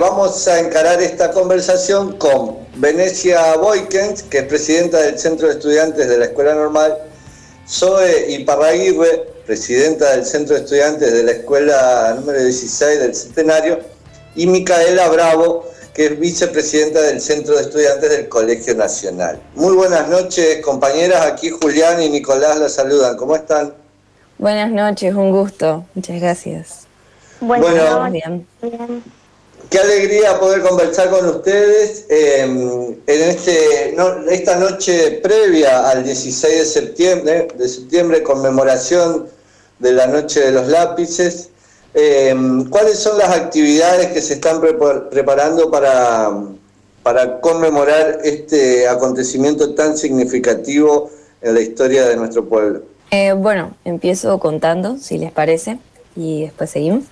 Vamos a encarar esta conversación con Venecia Boykens, que es presidenta del Centro de Estudiantes de la Escuela Normal, Zoe Iparraguirre, presidenta del Centro de Estudiantes de la Escuela número 16 del Centenario, y Micaela Bravo, que es vicepresidenta del Centro de Estudiantes del Colegio Nacional. Muy buenas noches, compañeras. Aquí Julián y Nicolás la saludan. ¿Cómo están? Buenas noches, un gusto. Muchas gracias. Bueno, bien. Qué alegría poder conversar con ustedes em, en este, esta noche previa al 16 de septiembre, de septiembre, conmemoración de la Noche de los Lápices. Em, ¿Cuáles son las actividades que se están preparando para, para conmemorar este acontecimiento tan significativo en la historia de nuestro pueblo? Eh, bueno, empiezo contando, si les parece, y después seguimos.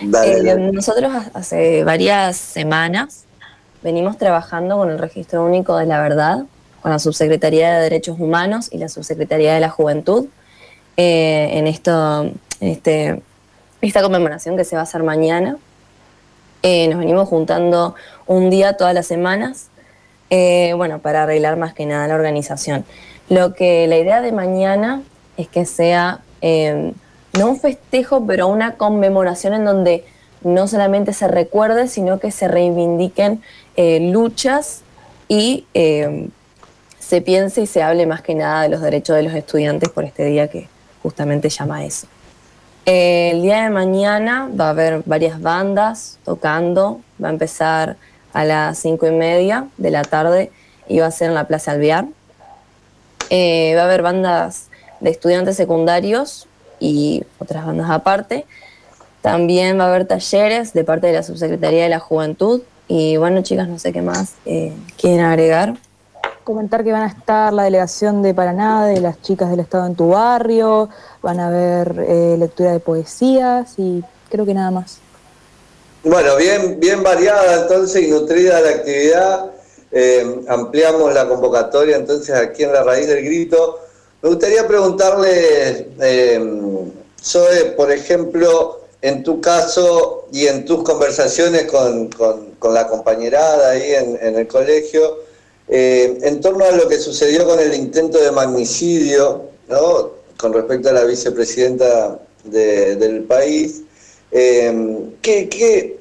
Eh, nosotros hace varias semanas venimos trabajando con el Registro Único de la Verdad, con la Subsecretaría de Derechos Humanos y la Subsecretaría de la Juventud eh, en, esto, en este esta conmemoración que se va a hacer mañana. Eh, nos venimos juntando un día todas las semanas, bueno, para arreglar más que nada la organización. Lo que la idea de mañana es que sea no un festejo, pero una conmemoración en donde no solamente se recuerde, sino que se reivindiquen luchas y se piense y se hable más que nada de los derechos de los estudiantes por este día que justamente llama eso. El día de mañana va a haber varias bandas tocando, va a empezar a las cinco y media de la tarde y va a ser en la Plaza Alvear. Eh, va a haber bandas de estudiantes secundarios y otras bandas aparte. También va a haber talleres de parte de la Subsecretaría de la Juventud. Y bueno, chicas, no sé qué más eh, quieren agregar comentar que van a estar la delegación de Paraná, de las chicas del Estado en tu barrio, van a ver eh, lectura de poesías y creo que nada más. Bueno, bien, bien variada entonces y nutrida la actividad. Eh, ampliamos la convocatoria entonces aquí en la raíz del grito. Me gustaría preguntarle, eh, Zoe, por ejemplo, en tu caso y en tus conversaciones con, la compañerada ahí en el colegio, eh, en torno a lo que sucedió con el intento de magnicidio, ¿no? con respecto a la vicepresidenta del país, eh, ¿qué,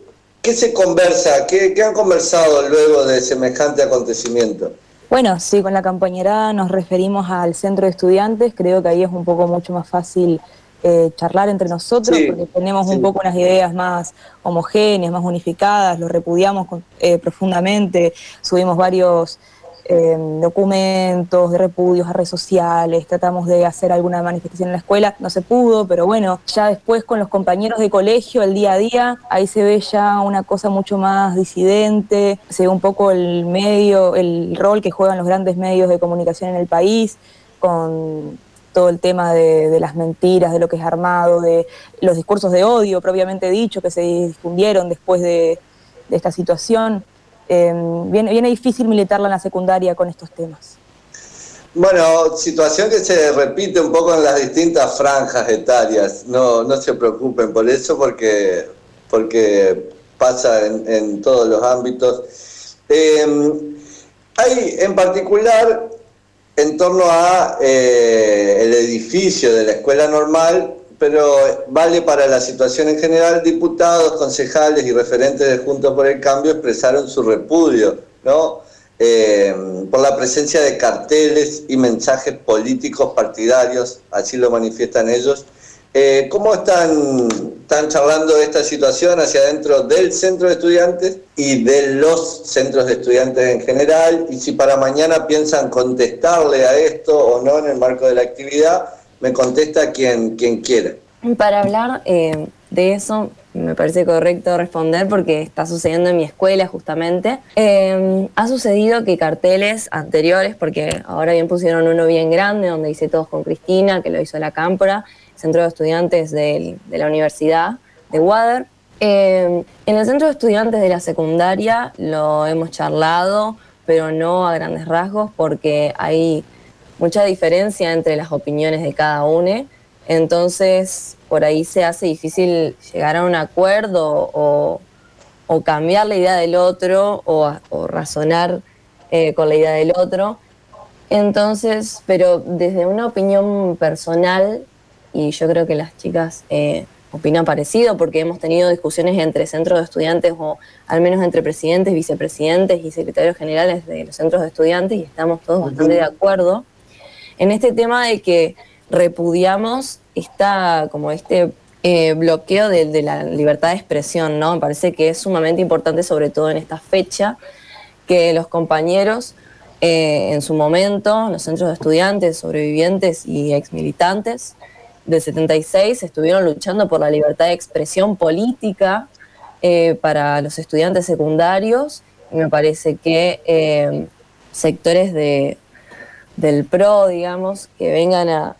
se conversa? ¿Qué, han conversado luego de semejante acontecimiento? Bueno, sí, con la compañera nos referimos al centro de estudiantes, creo que ahí es un poco mucho más fácil eh, charlar entre nosotros, porque tenemos un poco unas ideas más homogéneas, más unificadas, lo repudiamos profundamente, subimos varios Em, documentos de repudios a redes sociales, tratamos de hacer alguna manifestación en la escuela, no se pudo, pero bueno, ya después con los compañeros de colegio, el día a día, ahí se ve ya una cosa mucho más disidente, se ve un poco el medio, el rol que juegan los grandes medios de comunicación en el país, con todo el tema de, las mentiras, de lo que es armado, de los discursos de odio propiamente dicho que se difundieron después de, de esta situación. Em, viene, viene difícil militarla en la secundaria con estos temas. Bueno, situación que se repite un poco en las distintas franjas etarias. No, no se preocupen por eso porque, porque pasa en, todos los ámbitos. Em, hay en particular en torno a eh, el edificio de la escuela normal pero vale para la situación en general, diputados, concejales y referentes de Juntos por el Cambio expresaron su repudio ¿no? Eh, por la presencia de carteles y mensajes políticos partidarios, así lo manifiestan ellos. Eh, ¿Cómo están, están charlando esta situación hacia adentro del centro de estudiantes y de los centros de estudiantes en general? Y si para mañana piensan contestarle a esto o no en el marco de la actividad, me contesta quien, quien quiera. Para hablar eh, de eso, me parece correcto responder porque está sucediendo en mi escuela justamente. Eh, ha sucedido que carteles anteriores, porque ahora bien pusieron uno bien grande donde dice todos con Cristina, que lo hizo la Cámpora, Centro de Estudiantes de, la Universidad de Water. Eh, en el Centro de Estudiantes de la Secundaria lo hemos charlado, pero no a grandes rasgos porque hay mucha diferencia entre las opiniones de cada uno, entonces por ahí se hace difícil llegar a un acuerdo o, o cambiar la idea del otro o, razonar eh, con la idea del otro. Entonces, pero desde una opinión personal, y yo creo que las chicas eh, opinan parecido porque hemos tenido discusiones entre centros de estudiantes o al menos entre presidentes, vicepresidentes y secretarios generales de los centros de estudiantes y estamos todos bastante de acuerdo en este tema de que repudiamos esta, como este eh, bloqueo de, la libertad de expresión, ¿no? Me parece que es sumamente importante, sobre todo en esta fecha, que los compañeros eh, en su momento, los centros de estudiantes, sobrevivientes y exmilitantes del 76 estuvieron luchando por la libertad de expresión política eh, para los estudiantes secundarios y me parece que sectores de, del PRO, digamos, que vengan a,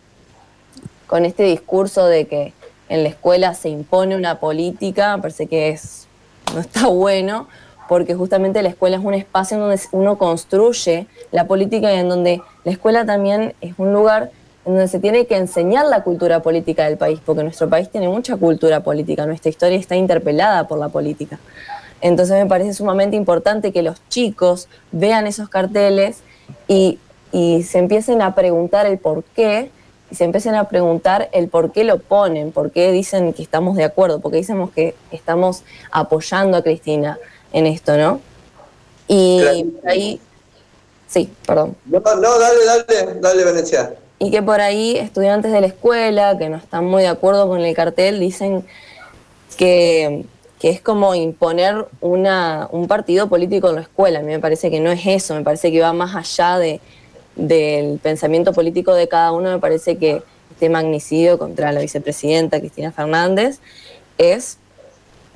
con este discurso de que en la escuela se impone una política, parece que es, no está bueno, porque justamente la escuela es un espacio en donde uno construye la política y en donde la escuela también es un lugar en donde se tiene que enseñar la cultura política del país, porque nuestro país tiene mucha cultura política, nuestra historia está interpelada por la política. Entonces me parece sumamente importante que los chicos vean esos carteles y y se empiecen a preguntar el por qué, y se empiecen a preguntar el por qué lo ponen, por qué dicen que estamos de acuerdo, por qué decimos que estamos apoyando a Cristina en esto, ¿no? Y ahí, sí, perdón. No, no, dale, dale, dale, Venecia. Y que por ahí estudiantes de la escuela que no están muy de acuerdo con el cartel dicen que, que es como imponer una, un partido político en la escuela. A mí me parece que no es eso, me parece que va más allá de, del pensamiento político de cada uno, me parece que este magnicidio contra la vicepresidenta Cristina Fernández es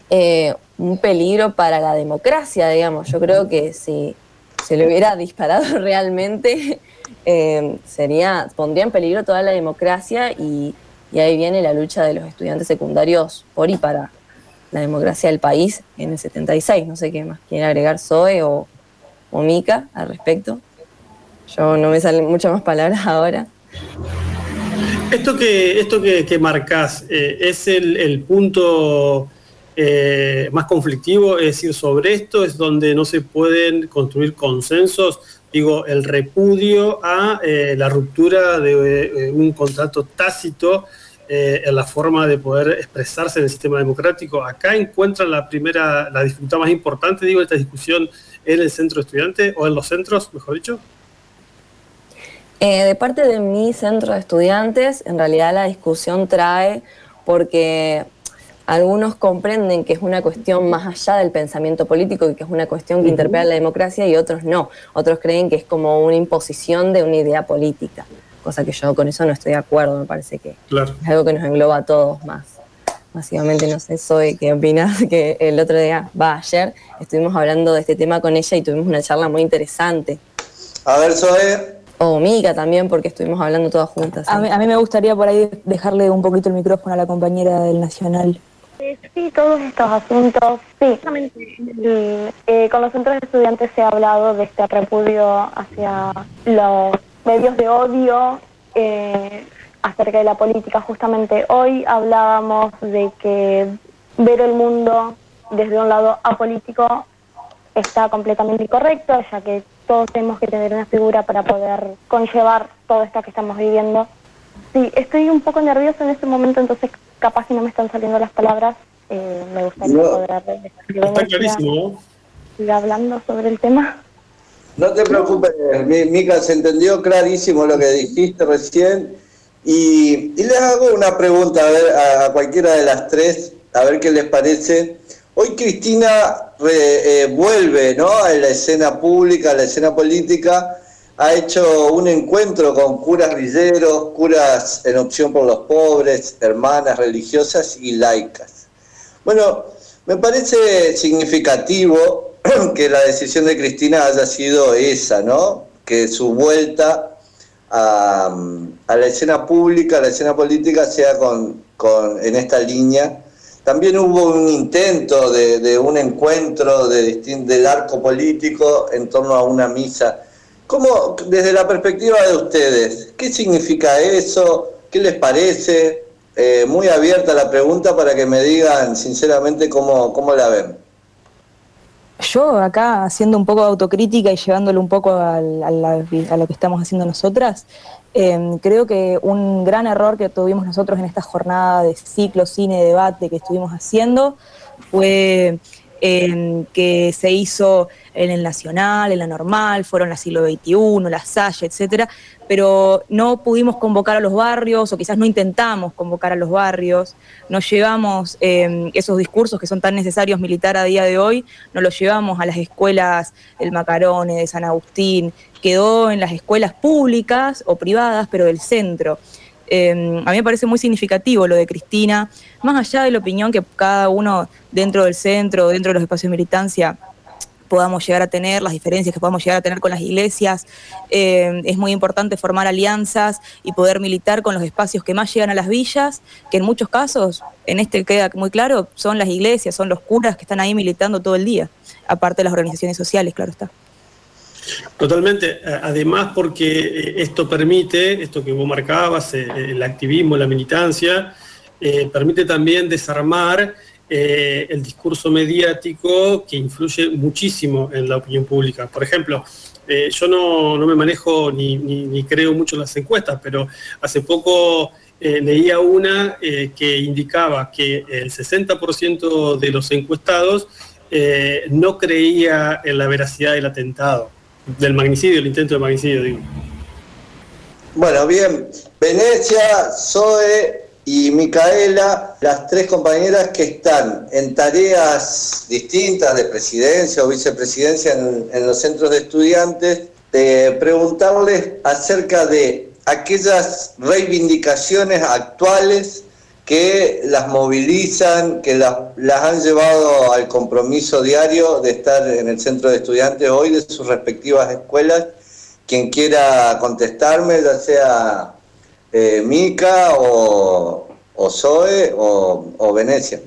eh, un peligro para la democracia, digamos. Yo creo que si se le hubiera disparado realmente, eh, sería, pondría en peligro toda la democracia y, ahí viene la lucha de los estudiantes secundarios por y para la democracia del país en el 76. No sé qué más quiere agregar Zoe o, o al respecto. Yo no me salen muchas más palabras ahora. Esto que, esto que, marcas eh, es el, punto eh, más conflictivo, es decir, sobre esto es donde no se pueden construir consensos, digo, el repudio a eh, la ruptura de un contrato tácito en la forma de poder expresarse en el sistema democrático. Acá encuentran la primera, la dificultad más importante, digo, esta discusión en el centro estudiante o en los centros, mejor dicho. Eh, de parte de mi centro de estudiantes, en realidad la discusión trae porque algunos comprenden que es una cuestión más allá del pensamiento político y que es una cuestión que interpela la democracia y otros no. Otros creen que es como una imposición de una idea política, cosa que yo con eso no estoy de acuerdo, me parece que es algo que nos engloba a todos más. Básicamente, no sé, soy qué opinas, que el otro día, va, ayer, estuvimos hablando de este tema con ella y tuvimos una charla muy interesante. A ver, Zoe, o Mica también, porque estuvimos hablando todas juntas. A, mí, me gustaría por ahí dejarle un poquito el micrófono a la compañera del Nacional. Sí, todos estos asuntos, sí. Eh, con los centros de estudiantes se ha hablado de este repudio hacia los medios de odio eh, acerca de la política. Justamente hoy hablábamos de que ver el mundo desde un lado apolítico está completamente incorrecto, ya que todos tenemos que tener una figura para poder conllevar todo esto que estamos viviendo. Sí, estoy un poco nervioso en este momento, entonces capaz si no me están saliendo las palabras, eh, me gustaría poder Está clarísimo. siga hablando sobre el tema. No te preocupes, Mica, se entendió clarísimo lo que dijiste recién. Y, y les hago una pregunta a, ver, a cualquiera de las tres, a ver qué les parece. Hoy Cristina eh, vuelve ¿no? a la escena pública, a la escena política, ha hecho un encuentro con curas villeros, curas en opción por los pobres, hermanas religiosas y laicas. Bueno, me parece significativo que la decisión de Cristina haya sido esa, ¿no? Que su vuelta a, la escena pública, a la escena política, sea con, con en esta línea también hubo un intento de, un encuentro de, del arco político en torno a una misa. ¿Cómo, desde la perspectiva de ustedes, qué significa eso? ¿Qué les parece? Eh, muy abierta la pregunta para que me digan sinceramente cómo, cómo la ven. Yo acá haciendo un poco de autocrítica y llevándolo un poco a, lo que estamos haciendo nosotras, em, creo que un gran error que tuvimos nosotros en esta jornada de ciclo, cine, debate que estuvimos haciendo fue que se hizo en el Nacional, en la Normal, fueron la siglo XXI, la Salle, etcétera, pero no pudimos convocar a los barrios, o quizás no intentamos convocar a los barrios, no llevamos em, esos discursos que son tan necesarios militar a día de hoy, no los llevamos a las escuelas del Macarone, de San Agustín, quedó en las escuelas públicas o privadas, pero del centro. Em, a mí me parece muy significativo lo de Cristina, más allá de la opinión que cada uno dentro del centro, dentro de los espacios de militancia, podamos llegar a tener, las diferencias que podamos llegar a tener con las iglesias. Em, es muy importante formar alianzas y poder militar con los espacios que más llegan a las villas, que en muchos casos, en este queda muy claro, son las iglesias, son los curas que están ahí militando todo el día, aparte de las organizaciones sociales, claro está. Totalmente, además porque eh, esto permite, esto que vos marcabas, eh, el activismo, la militancia, eh, permite también desarmar el discurso mediático que influye muchísimo en la opinión pública. Por ejemplo, yo no, me manejo ni, creo mucho en las encuestas, pero hace poco leía una que indicaba que el 60% de los encuestados no creía en la veracidad del atentado del magnicidio, el intento de magnicidio, digo. Bueno, bien. Venecia, Zoe y Micaela, las tres compañeras que están en tareas distintas de presidencia o vicepresidencia en, los centros de estudiantes, de preguntarles acerca de aquellas reivindicaciones actuales que las movilizan, que las, han llevado al compromiso diario de estar en el centro de estudiantes hoy de sus respectivas escuelas. Quien quiera contestarme, ya sea eh, Mica o, o Zoe o, Venecia.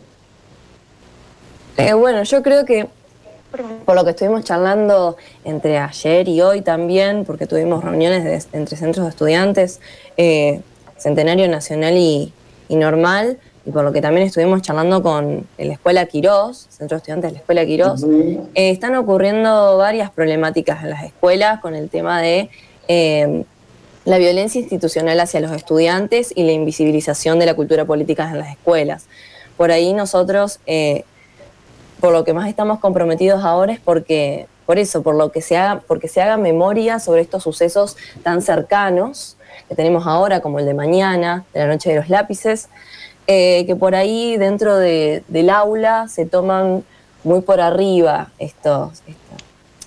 Eh, bueno, yo creo que por lo que estuvimos charlando entre ayer y hoy también, porque tuvimos reuniones entre centros de estudiantes, eh, Centenario Nacional y, y normal, y por lo que también estuvimos charlando con la Escuela Quirós, Centro de Estudiantes de la Escuela Quirós, eh, están ocurriendo varias problemáticas en las escuelas con el tema de eh, la violencia institucional hacia los estudiantes y la invisibilización de la cultura política en las escuelas. Por ahí nosotros, eh, por lo que más estamos comprometidos ahora es porque, por eso, por lo que se haga, porque se haga memoria sobre estos sucesos tan cercanos que tenemos ahora, como el de mañana, de la noche de los lápices, eh, que por ahí dentro del aula se toman muy por arriba estos,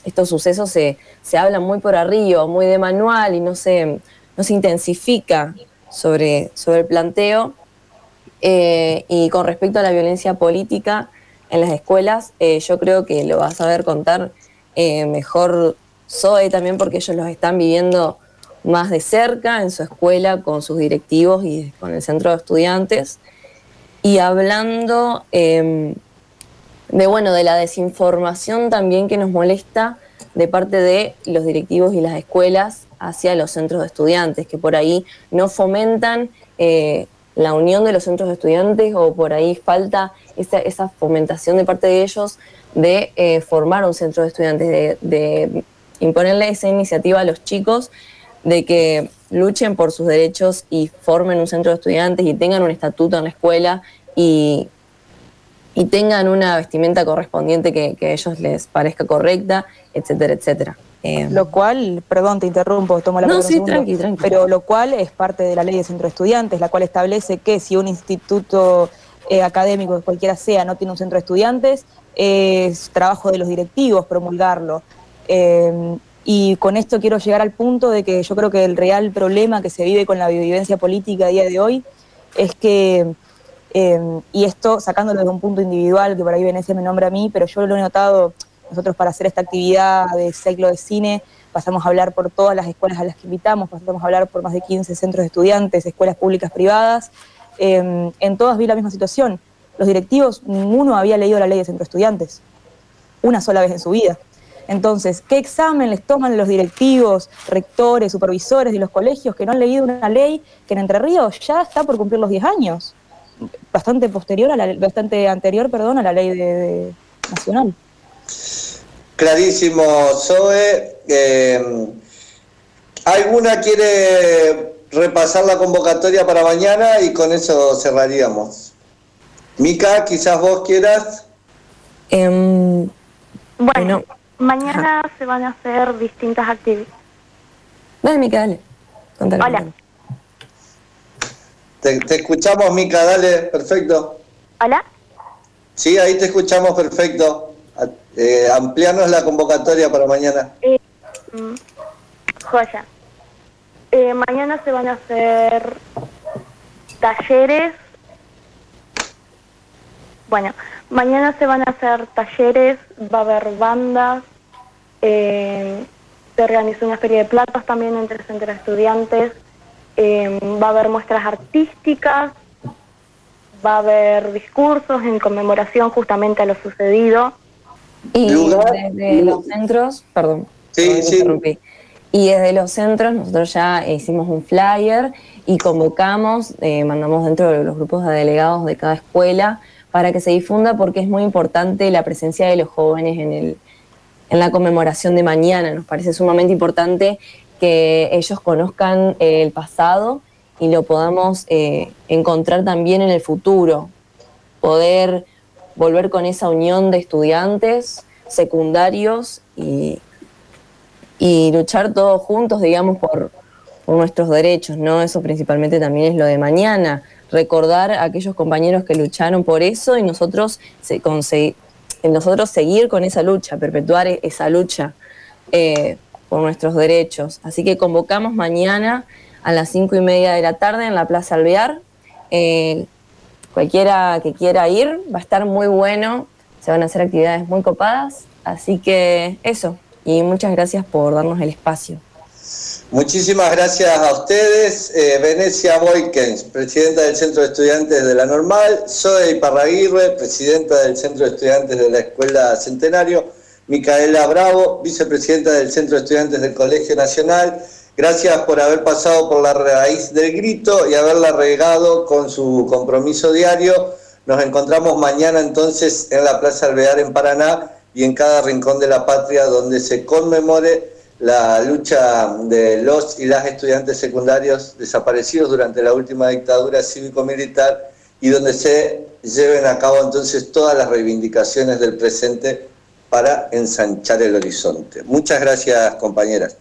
estos, sucesos, se, se, hablan muy por arriba, muy de manual y no se, no se intensifica sobre, sobre el planteo. Eh, y con respecto a la violencia política en las escuelas, eh, yo creo que lo va a saber contar mejor Zoe también porque ellos los están viviendo más de cerca en su escuela con sus directivos y con el centro de estudiantes. Y hablando em, de, bueno, de la desinformación también que nos molesta de parte de los directivos y las escuelas hacia los centros de estudiantes, que por ahí no fomentan eh, la unión de los centros de estudiantes o por ahí falta esa, fomentación de parte de ellos de eh, formar un centro de estudiantes, de imponerle esa iniciativa a los chicos de que luchen por sus derechos y formen un centro de estudiantes y tengan un estatuto en la escuela y, y tengan una vestimenta correspondiente que, a ellos les parezca correcta, etcétera, etcétera. Eh, lo cual, perdón, te interrumpo, tomo la palabra. No, sí, tranqui, tranqui. Pero lo cual es parte de la ley de centro de estudiantes, la cual establece que si un instituto eh, académico, cualquiera sea, no tiene un centro de estudiantes, es trabajo de los directivos promulgarlo. Y con esto quiero llegar al punto de que yo creo que el real problema que se vive con la vivencia política a día de hoy es que, em, y esto sacándolo de un punto individual, que por ahí Venecia me nombra a mí, pero yo lo he notado, nosotros para hacer esta actividad de ciclo de cine, pasamos a hablar por todas las escuelas a las que invitamos, pasamos a hablar por más de 15 centros de estudiantes, escuelas públicas privadas, em, en todas vi la misma situación. Los directivos, ninguno había leído la ley de centro de estudiantes, una sola vez en su vida. Entonces, ¿qué examen les toman los directivos, rectores, supervisores de los colegios que no han leído una ley que en Entre Ríos ya está por cumplir los 10 años? Bastante posterior a la, bastante anterior, perdón, a la ley de, nacional. Clarísimo, Zoe. Eh, ¿Alguna quiere repasar la convocatoria para mañana y con eso cerraríamos? Mica, quizás vos quieras. Em, bueno, mañana se van a hacer distintas actividades. Dale, Mica, dale. Hola. Te, escuchamos, Mica, dale, perfecto. Hola. Sí, ahí te escuchamos perfecto. Eh, amplianos la convocatoria para mañana. Eh, mm, joya. Eh, mañana se van a hacer talleres. Bueno, mañana se van a hacer talleres, va a haber bandas, eh, se organizó una feria de platos también entre centros estudiantes, eh, va a haber muestras artísticas, va a haber discursos en conmemoración justamente a lo sucedido. Y desde los centros, perdón, sí, sí. Y desde los centros nosotros ya hicimos un flyer y convocamos, eh, mandamos dentro de los grupos de delegados de cada escuela para que se difunda porque es muy importante la presencia de los jóvenes en, el, en la conmemoración de mañana. Nos parece sumamente importante que ellos conozcan el pasado y lo podamos eh, encontrar también en el futuro, poder volver con esa unión de estudiantes secundarios y, y luchar todos juntos, digamos, por, nuestros derechos, ¿no? Eso principalmente también es lo de mañana, recordar a aquellos compañeros que lucharon por eso y nosotros, se, nosotros seguir con esa lucha, perpetuar e-, esa lucha eh, por nuestros derechos. Así que convocamos mañana a las cinco y media de la tarde en la Plaza Alvear. Eh, cualquiera que quiera ir, va a estar muy bueno, se van a hacer actividades muy copadas, así que eso, y muchas gracias por darnos el espacio. Muchísimas gracias a ustedes. Eh, Venecia Boykens, presidenta del Centro de Estudiantes de la Normal, Zoe Iparraguirre, presidenta del Centro de Estudiantes de la Escuela Centenario, Micaela Bravo, vicepresidenta del Centro de Estudiantes del Colegio Nacional. Gracias por haber pasado por la raíz del grito y haberla regado con su compromiso diario. Nos encontramos mañana entonces en la Plaza Alvear en Paraná y en cada rincón de la patria donde se conmemore la lucha de los y las estudiantes secundarios desaparecidos durante la última dictadura cívico-militar y donde se lleven a cabo entonces todas las reivindicaciones del presente para ensanchar el horizonte. Muchas gracias, compañeras.